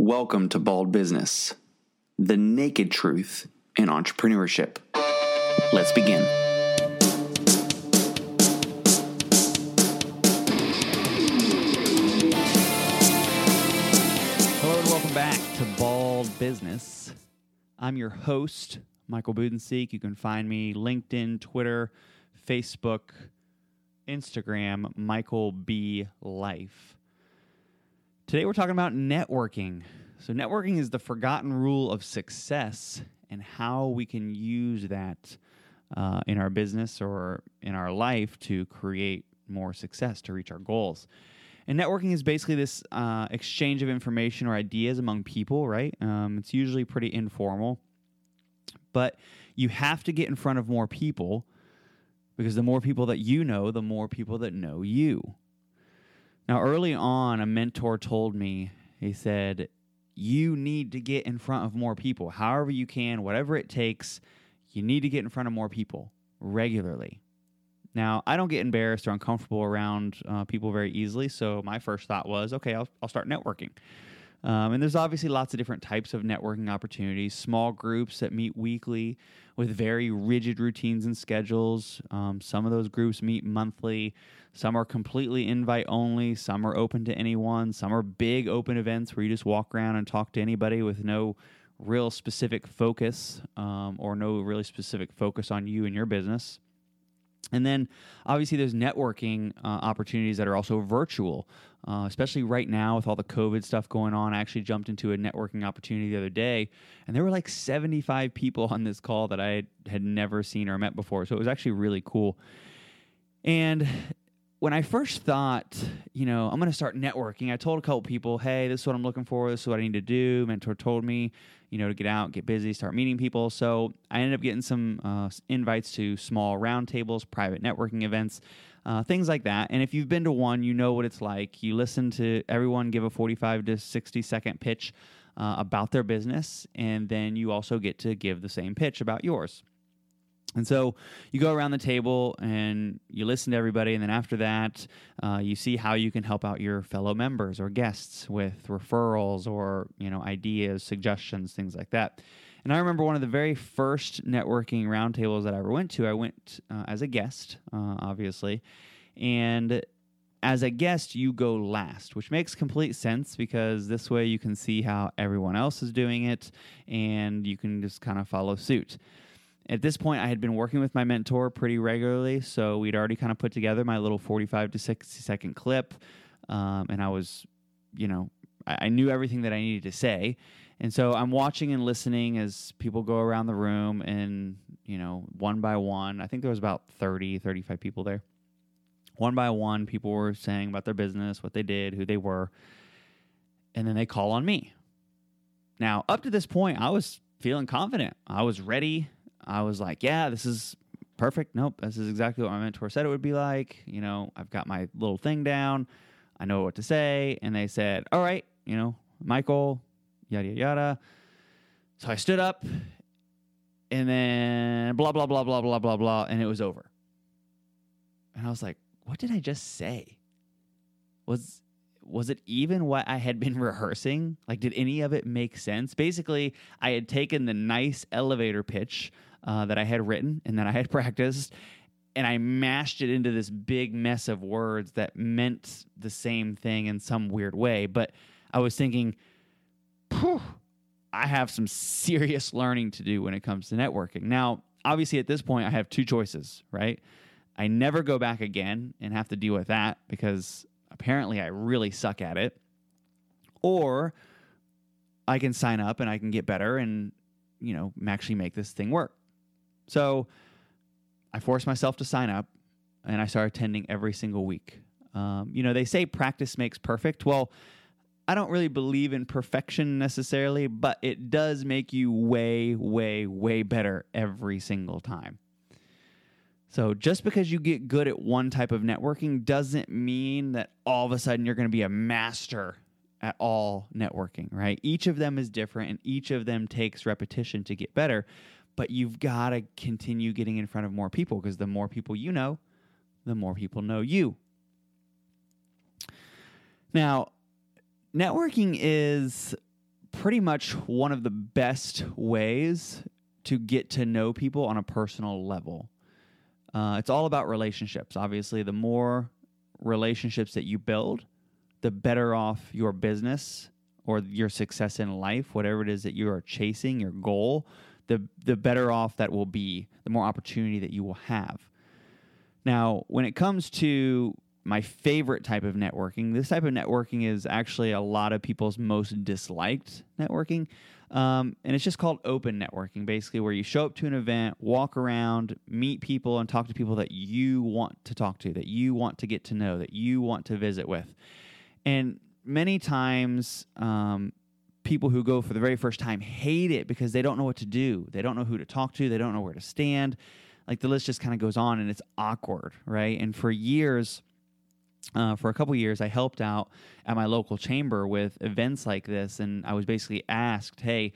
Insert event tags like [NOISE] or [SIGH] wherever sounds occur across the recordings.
Welcome to Bald Business, the naked truth in entrepreneurship. Let's begin. Hello and welcome back to Bald Business. I'm your host, Michael Budenseek. You can find me LinkedIn, Twitter, Facebook, Instagram, Michael B. Life. Today we're talking about networking. So, networking is the forgotten rule of success and how we can use that uh, in our business or in our life to create more success to reach our goals. And networking is basically this uh, exchange of information or ideas among people, right? Um, it's usually pretty informal, but you have to get in front of more people because the more people that you know, the more people that know you. Now, early on, a mentor told me, he said, you need to get in front of more people, however you can, whatever it takes. You need to get in front of more people regularly. Now, I don't get embarrassed or uncomfortable around uh, people very easily. So my first thought was, okay, I'll, I'll start networking. Um, and there's obviously lots of different types of networking opportunities, small groups that meet weekly with very rigid routines and schedules. Um, some of those groups meet monthly. Some are completely invite only. Some are open to anyone. Some are big open events where you just walk around and talk to anybody with no real specific focus um, or no really specific focus on you and your business. And then obviously there's networking uh, opportunities that are also virtual, uh, especially right now with all the COVID stuff going on. I actually jumped into a networking opportunity the other day, and there were like 75 people on this call that I had never seen or met before. So it was actually really cool. And when I first thought, you know, I'm going to start networking, I told a couple people, hey, this is what I'm looking for. This is what I need to do. Mentor told me, you know, to get out, get busy, start meeting people. So I ended up getting some uh, invites to small roundtables, private networking events, uh, things like that. And if you've been to one, you know what it's like. You listen to everyone give a 45 to 60 second pitch uh, about their business, and then you also get to give the same pitch about yours. And so you go around the table and you listen to everybody, and then after that, uh, you see how you can help out your fellow members or guests with referrals or you know ideas, suggestions, things like that. And I remember one of the very first networking roundtables that I ever went to. I went uh, as a guest, uh, obviously, and as a guest, you go last, which makes complete sense because this way you can see how everyone else is doing it, and you can just kind of follow suit. At this point, I had been working with my mentor pretty regularly, so we'd already kind of put together my little 45 to 60 second clip, um, and I was, you know, I, knew everything that I needed to say. And so I'm watching and listening as people go around the room, and, you know, one by one, I think there was about 30, 35 people there. One by one, people were saying about their business, what they did, who they were, and then they call on me. Now, up to this point, I was feeling confident. I was ready. I was like, yeah, this is perfect. Nope, this is exactly what my mentor said it would be like. You know, I've got my little thing down. I know what to say. And they said, all right, you know, Michael, yada, yada, yada. So I stood up and then blah, blah, blah, blah, blah, blah, blah. And it was over. And I was like, what did I just say? Was was it even what I had been [LAUGHS] rehearsing? Like, did any of it make sense? Basically, I had taken the nice elevator pitch uh, that I had written and that I had [LAUGHS] practiced, and I mashed it into this big mess of words that meant the same thing in some weird way. But I was thinking, I have some serious learning to do when it comes to networking. Now, obviously, at this point, I have two choices, right? I never go back again and have to deal with that because apparently I really suck at it. Or I can sign up and I can get better and, you know, actually make this thing work. So I forced myself to sign up and I started attending every single week. Um, you know, they say practice makes perfect. Well, I don't really believe in perfection necessarily, but it does make you way, way, way better every single time. So just because you get good at one type of networking doesn't mean that all of a sudden you're going to be a master at all networking, right? Each of them is different and each of them takes repetition to get better, but you've got to continue getting in front of more people because the more people you know, the more people know you. Now, networking is pretty much one of the best ways to get to know people on a personal level. Uh, it's all about relationships. Obviously, the more relationships that you build, the better off your business or your success in life, whatever it is that you are chasing, your goal, the the better off that will be, the more opportunity that you will have. Now, when it comes to my favorite type of networking, this type of networking is actually a lot of people's most disliked networking. Um, and it's just called open networking, basically, where you show up to an event, walk around, meet people, and talk to people that you want to talk to, that you want to get to know, that you want to visit with. And many times, um, people who go for the very first time hate it because they don't know what to do. They don't know who to talk to, they don't know where to stand. Like the list just kind of goes on and it's awkward, right? And for years, uh, for a couple years, I helped out at my local chamber with events like this, and I was basically asked, "Hey,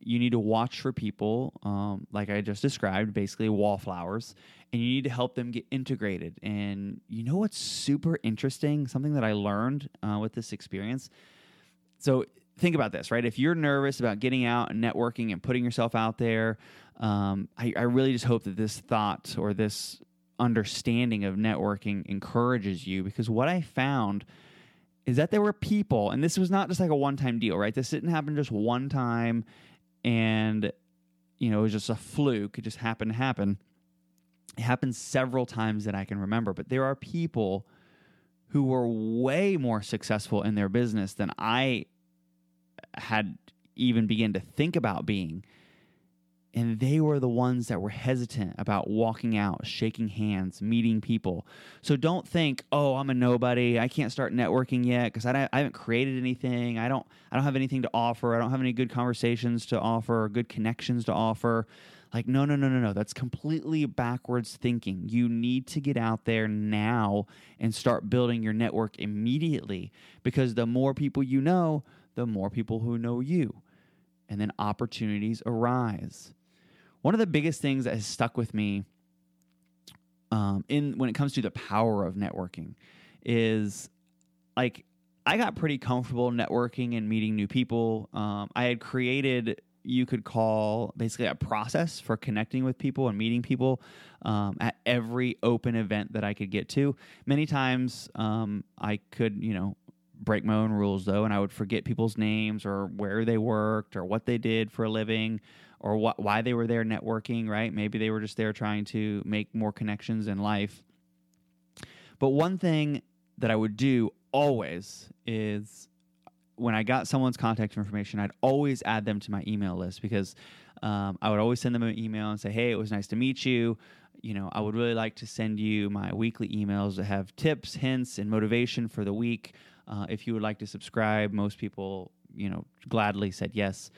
you need to watch for people, um, like I just described, basically wallflowers, and you need to help them get integrated." And you know what's super interesting? Something that I learned uh, with this experience. So think about this, right? If you're nervous about getting out and networking and putting yourself out there, um, I, I really just hope that this thought or this understanding of networking encourages you because what I found is that there were people, and this was not just like a one time deal, right? This didn't happen just one time and, you know, it was just a fluke. It just happened to happen. It happened several times that I can remember, but there are people who were way more successful in their business than I had even begun to think about being and they were the ones that were hesitant about walking out, shaking hands, meeting people. So don't think, "Oh, I'm a nobody. I can't start networking yet because I, I, haven't created anything. I don't I don't have anything to offer. I don't have any good conversations to offer, good connections to offer." Like, no, no, no, no, no. That's completely backwards thinking. You need to get out there now and start building your network immediately because the more people you know, the more people who know you. And then opportunities arise one of the biggest things that has stuck with me um, in when it comes to the power of networking is like I got pretty comfortable networking and meeting new people. Um, I had created you could call basically a process for connecting with people and meeting people um, at every open event that I could get to. Many times um, I could, you know, break my own rules though, and I would forget people's names or where they worked or what they did for a living or wh- why they were there networking, right? Maybe they were just there trying to make more connections in life. But one thing that I would do always is when I got someone's contact information, I'd always add them to my email list because um, I would always send them an email and say, "Hey, it was nice to meet you. You know, I would really like to send you my weekly emails that have tips, hints, and motivation for the week. Uh, if you would like to subscribe, most people, you know, gladly said yes.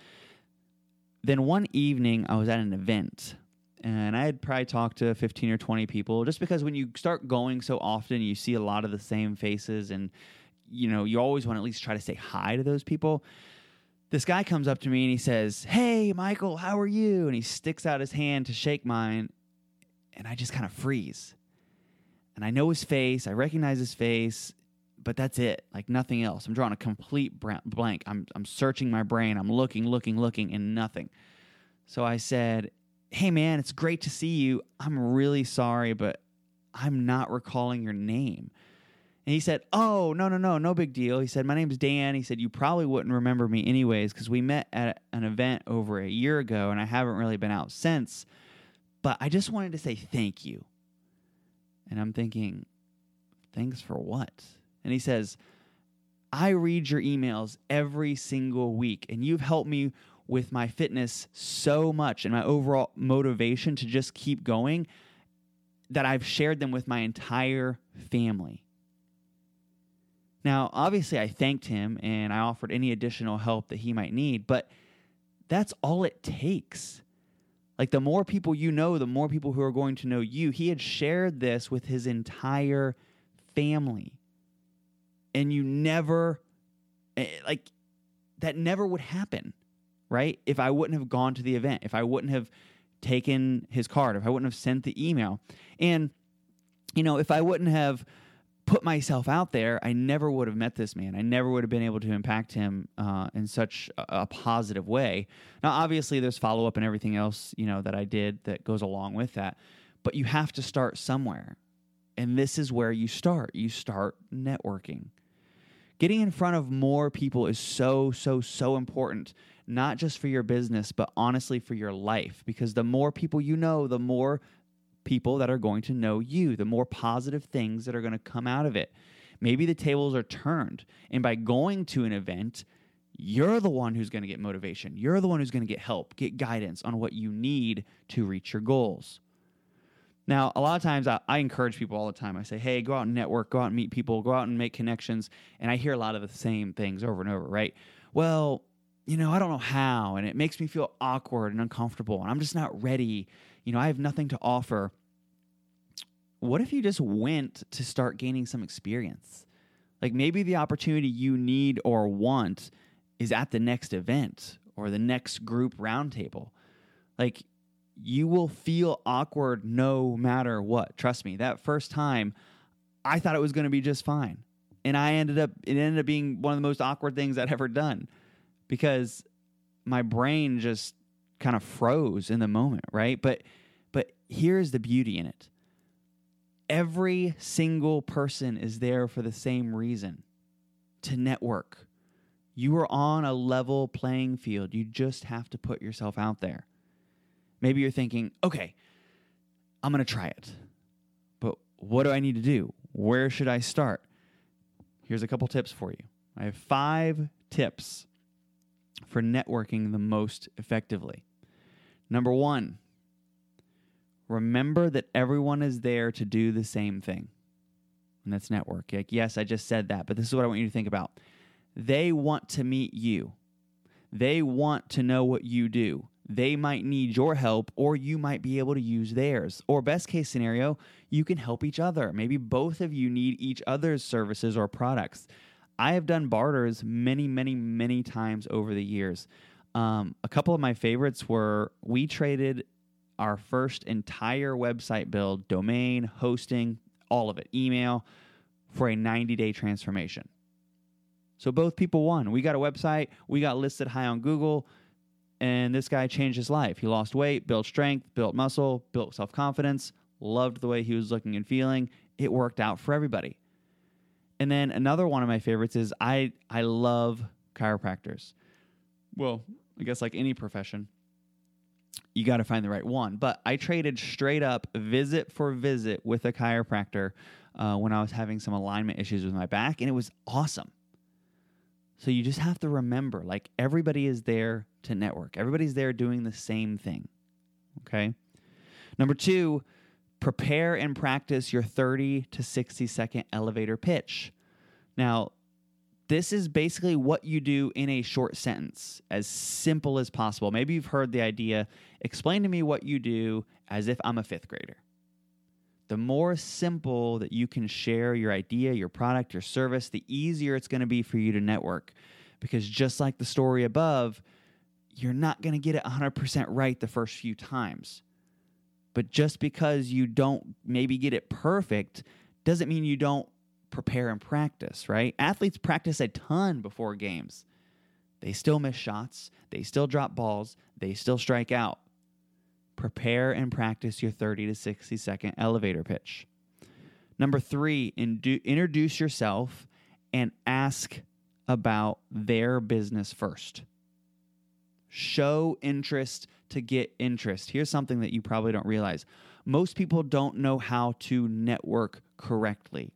Then one evening, I was at an event and I had probably talked to 15 or 20 people just because when you start going so often, you see a lot of the same faces and you know, you always want to at least try to say hi to those people. This guy comes up to me and he says, Hey, Michael, how are you? And he sticks out his hand to shake mine. And I just kind of freeze. And I know his face, I recognize his face, but that's it. Like nothing else. I'm drawing a complete blank. I'm I'm searching my brain. I'm looking, looking, looking, and nothing. So I said, "Hey, man, it's great to see you. I'm really sorry, but I'm not recalling your name." And he said, "Oh, no, no, no, no big deal." He said, "My name's Dan." He said, "You probably wouldn't remember me anyways because we met at an event over a year ago, and I haven't really been out since. But I just wanted to say thank you." And I'm thinking, "Thanks for what?" And he says, I read your emails every single week, and you've helped me with my fitness so much and my overall motivation to just keep going that I've shared them with my entire family. Now, obviously, I thanked him and I offered any additional help that he might need, but that's all it takes. Like, the more people you know, the more people who are going to know you. He had shared this with his entire family and you never eh, like that never would happen right if i wouldn't have gone to the event if i wouldn't have taken his card if i wouldn't have sent the email and you know if i wouldn't have put myself out there, I never would have met this man. I never would have been able to impact him uh, in such a, a, positive way. Now, obviously, there's follow up and everything else, you know, that I did that goes along with that. But you have to start somewhere, and this is where you start. You start networking. Getting in front of more people is so, so, so important, not just for your business, but honestly for your life. Because the more people you know, the more people that are going to know you, the more positive things that are going to come out of it. Maybe the tables are turned. And by going to an event, you're the one who's going to get motivation. You're the one who's going to get help, get guidance on what you need to reach your goals. Now, a lot of times I, I, encourage people all the time. I say, hey, go out and network, go out and meet people, go out and make connections. And I hear a lot of the same things over and over, right? Well, you know, I don't know how, and it makes me feel awkward and uncomfortable, and I'm just not ready. You know, I have nothing to offer what if you just went to start gaining some experience? Like maybe the opportunity you need or want is at the next event or the next group roundtable. Like you will feel awkward no matter what. Trust me, that first time, I thought it was going to be just fine. And I ended up, it ended up being one of the most awkward things I'd ever done because my brain just kind of froze in the moment, right? But, but here's the beauty in it Every single person is there for the same reason to network. You are on a level playing field. You just have to put yourself out there. Maybe you're thinking, okay, I'm going to try it. But what do I need to do? Where should I start? Here's a couple tips for you. I have five tips for networking the most effectively. Number one, remember that everyone is there to do the same thing. And that's network. Like, yes, I just said that, but this is what I want you to think about. They want to meet you, they want to know what you do. They might need your help, or you might be able to use theirs. Or, best case scenario, you can help each other. Maybe both of you need each other's services or products. I have done barters many, many, many times over the years. Um, a couple of my favorites were we traded our first entire website build, domain, hosting, all of it, email, for a 90 day transformation. So both people won. We got a website, we got listed high on Google, and this guy changed his life. He lost weight, built strength, built muscle, built self confidence, loved the way he was looking and feeling. It worked out for everybody. And then another one of my favorites is I I love chiropractors. Well, I guess like any profession, you got to find the right one. But I traded straight up visit for visit with a chiropractor uh, when I was having some alignment issues with my back, and it was awesome. So you just have to remember like everybody is there to network, everybody's there doing the same thing. Okay. Number two, prepare and practice your 30 to 60 second elevator pitch. Now, this is basically what you do in a short sentence, as simple as possible. Maybe you've heard the idea explain to me what you do as if I'm a fifth grader. The more simple that you can share your idea, your product, your service, the easier it's going to be for you to network. Because just like the story above, you're not going to get it 100% right the first few times. But just because you don't maybe get it perfect doesn't mean you don't prepare and practice, right? Athletes practice a ton before games. They still miss shots, they still drop balls, they still strike out. Prepare and practice your 30 to 60 second elevator pitch. Number three, introduce yourself and ask about their business first. Show interest to get interest. Here's something that you probably don't realize most people don't know how to network correctly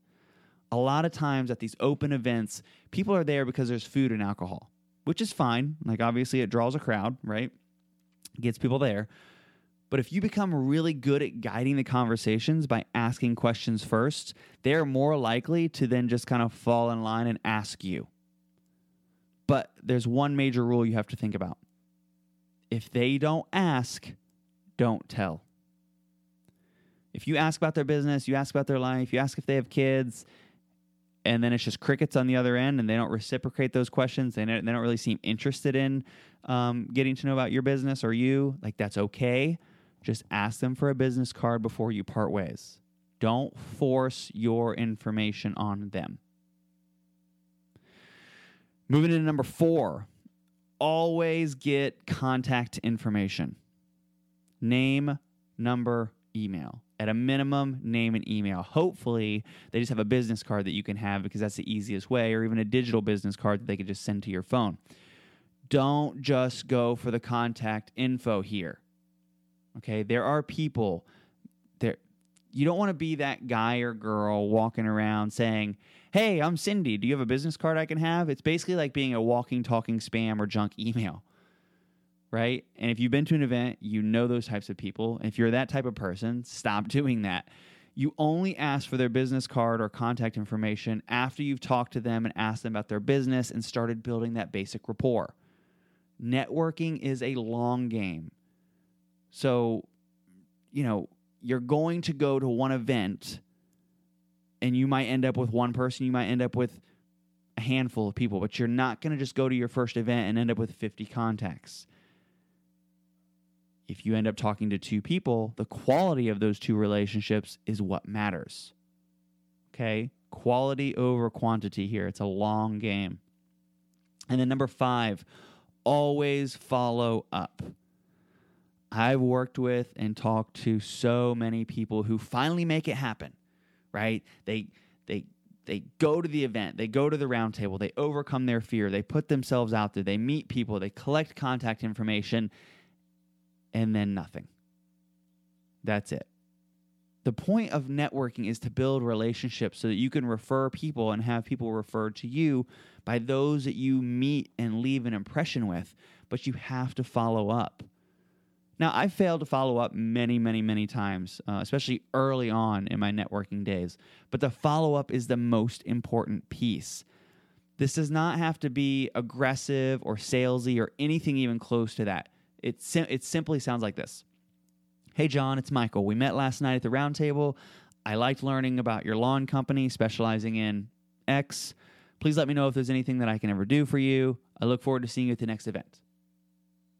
a lot of times at these open events, people are there because there's food and alcohol, which is fine. Like, obviously, it draws a crowd, right? Gets people there. But if you become really good at guiding the conversations by asking questions first, they're more likely to then just kind of fall in line and ask you. But there's one major rule you have to think about if they don't ask, don't tell. If you ask about their business, you ask about their life, you ask if they have kids, and then it's just crickets on the other end and they don't reciprocate those questions they don't, they don't really seem interested in um, getting to know about your business or you like that's okay just ask them for a business card before you part ways Don't force your information on them. Moving into number four, always get contact information name, number, email. At a minimum, name and email. Hopefully, they just have a business card that you can have because that's the easiest way, or even a digital business card that they could just send to your phone. Don't just go for the contact info here. Okay, there are people there. You don't want to be that guy or girl walking around saying, Hey, I'm Cindy. Do you have a business card I can have? It's basically like being a walking, talking spam or junk email right? And if you've been to an event, you know those types of people. If you're that type of person, stop [LAUGHS] doing that. You only ask for their business card or contact information after you've talked to them and asked them about their business and started building that basic rapport. Networking is a long game. So, you know, you're going to go to one event and you might end up with one person, you might end up with a handful of people, but you're not going to just go to your first event and end up with 50 contacts if you end up talking to two people, the quality of those two relationships is what matters. Okay? Quality over quantity here. It's a long game. And then number five, always follow up. I've worked with and talked to so many people who finally make it happen, right? They they they go to the event, they go to the roundtable, they overcome their fear, they put themselves out there, they meet people, they collect contact information, and then nothing. That's it. The point of networking is to build relationships so that you can refer people and have people referred to you by those that you meet and leave an impression with, but you have to follow up. Now, I failed to follow up many, many, many times, uh, especially early on in my networking days, but the follow up is the most important piece. This does not have to be aggressive or salesy or anything even close to that. It, sim- it simply sounds like this Hey, John, it's Michael. We met last night at the roundtable. I liked learning about your lawn company specializing in X. Please let me know if there's anything that I can ever do for you. I look forward to seeing you at the next event.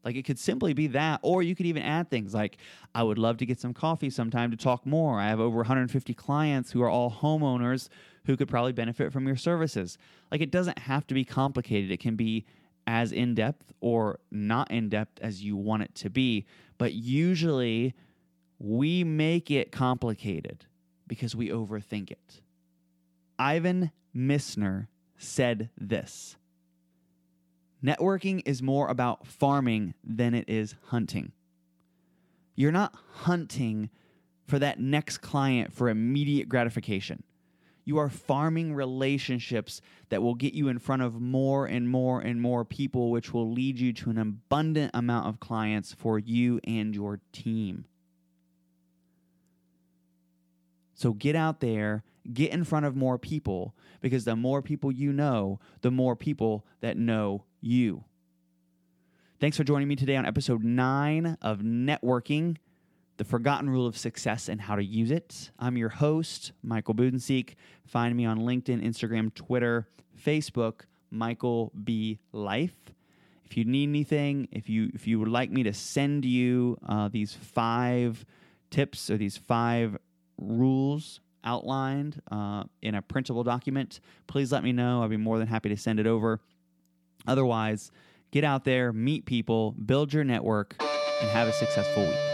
Like it could simply be that, or you could even add things like, I would love to get some coffee sometime to talk more. I have over 150 clients who are all homeowners who could probably benefit from your services. Like it doesn't have to be complicated, it can be as in depth or not in depth as you want it to be. But usually we make it complicated because we overthink it. Ivan Misner said this Networking is more about farming than it is hunting. You're not hunting for that next client for immediate gratification. You are farming relationships that will get you in front of more and more and more people, which will lead you to an abundant amount of clients for you and your team. So get out there, get in front of more people, because the more people you know, the more people that know you. Thanks for joining me today on episode nine of Networking the forgotten rule of success and how to use it. I'm your host, Michael Budenseek. Find me on LinkedIn, Instagram, Twitter, Facebook, Michael B. Life. If you need anything, if you if you would like me to send you uh, these five tips or these five rules outlined uh, in a printable document, please let me know. I'd be more than happy to send it over. Otherwise, get out there, meet people, build your network, and have a successful week.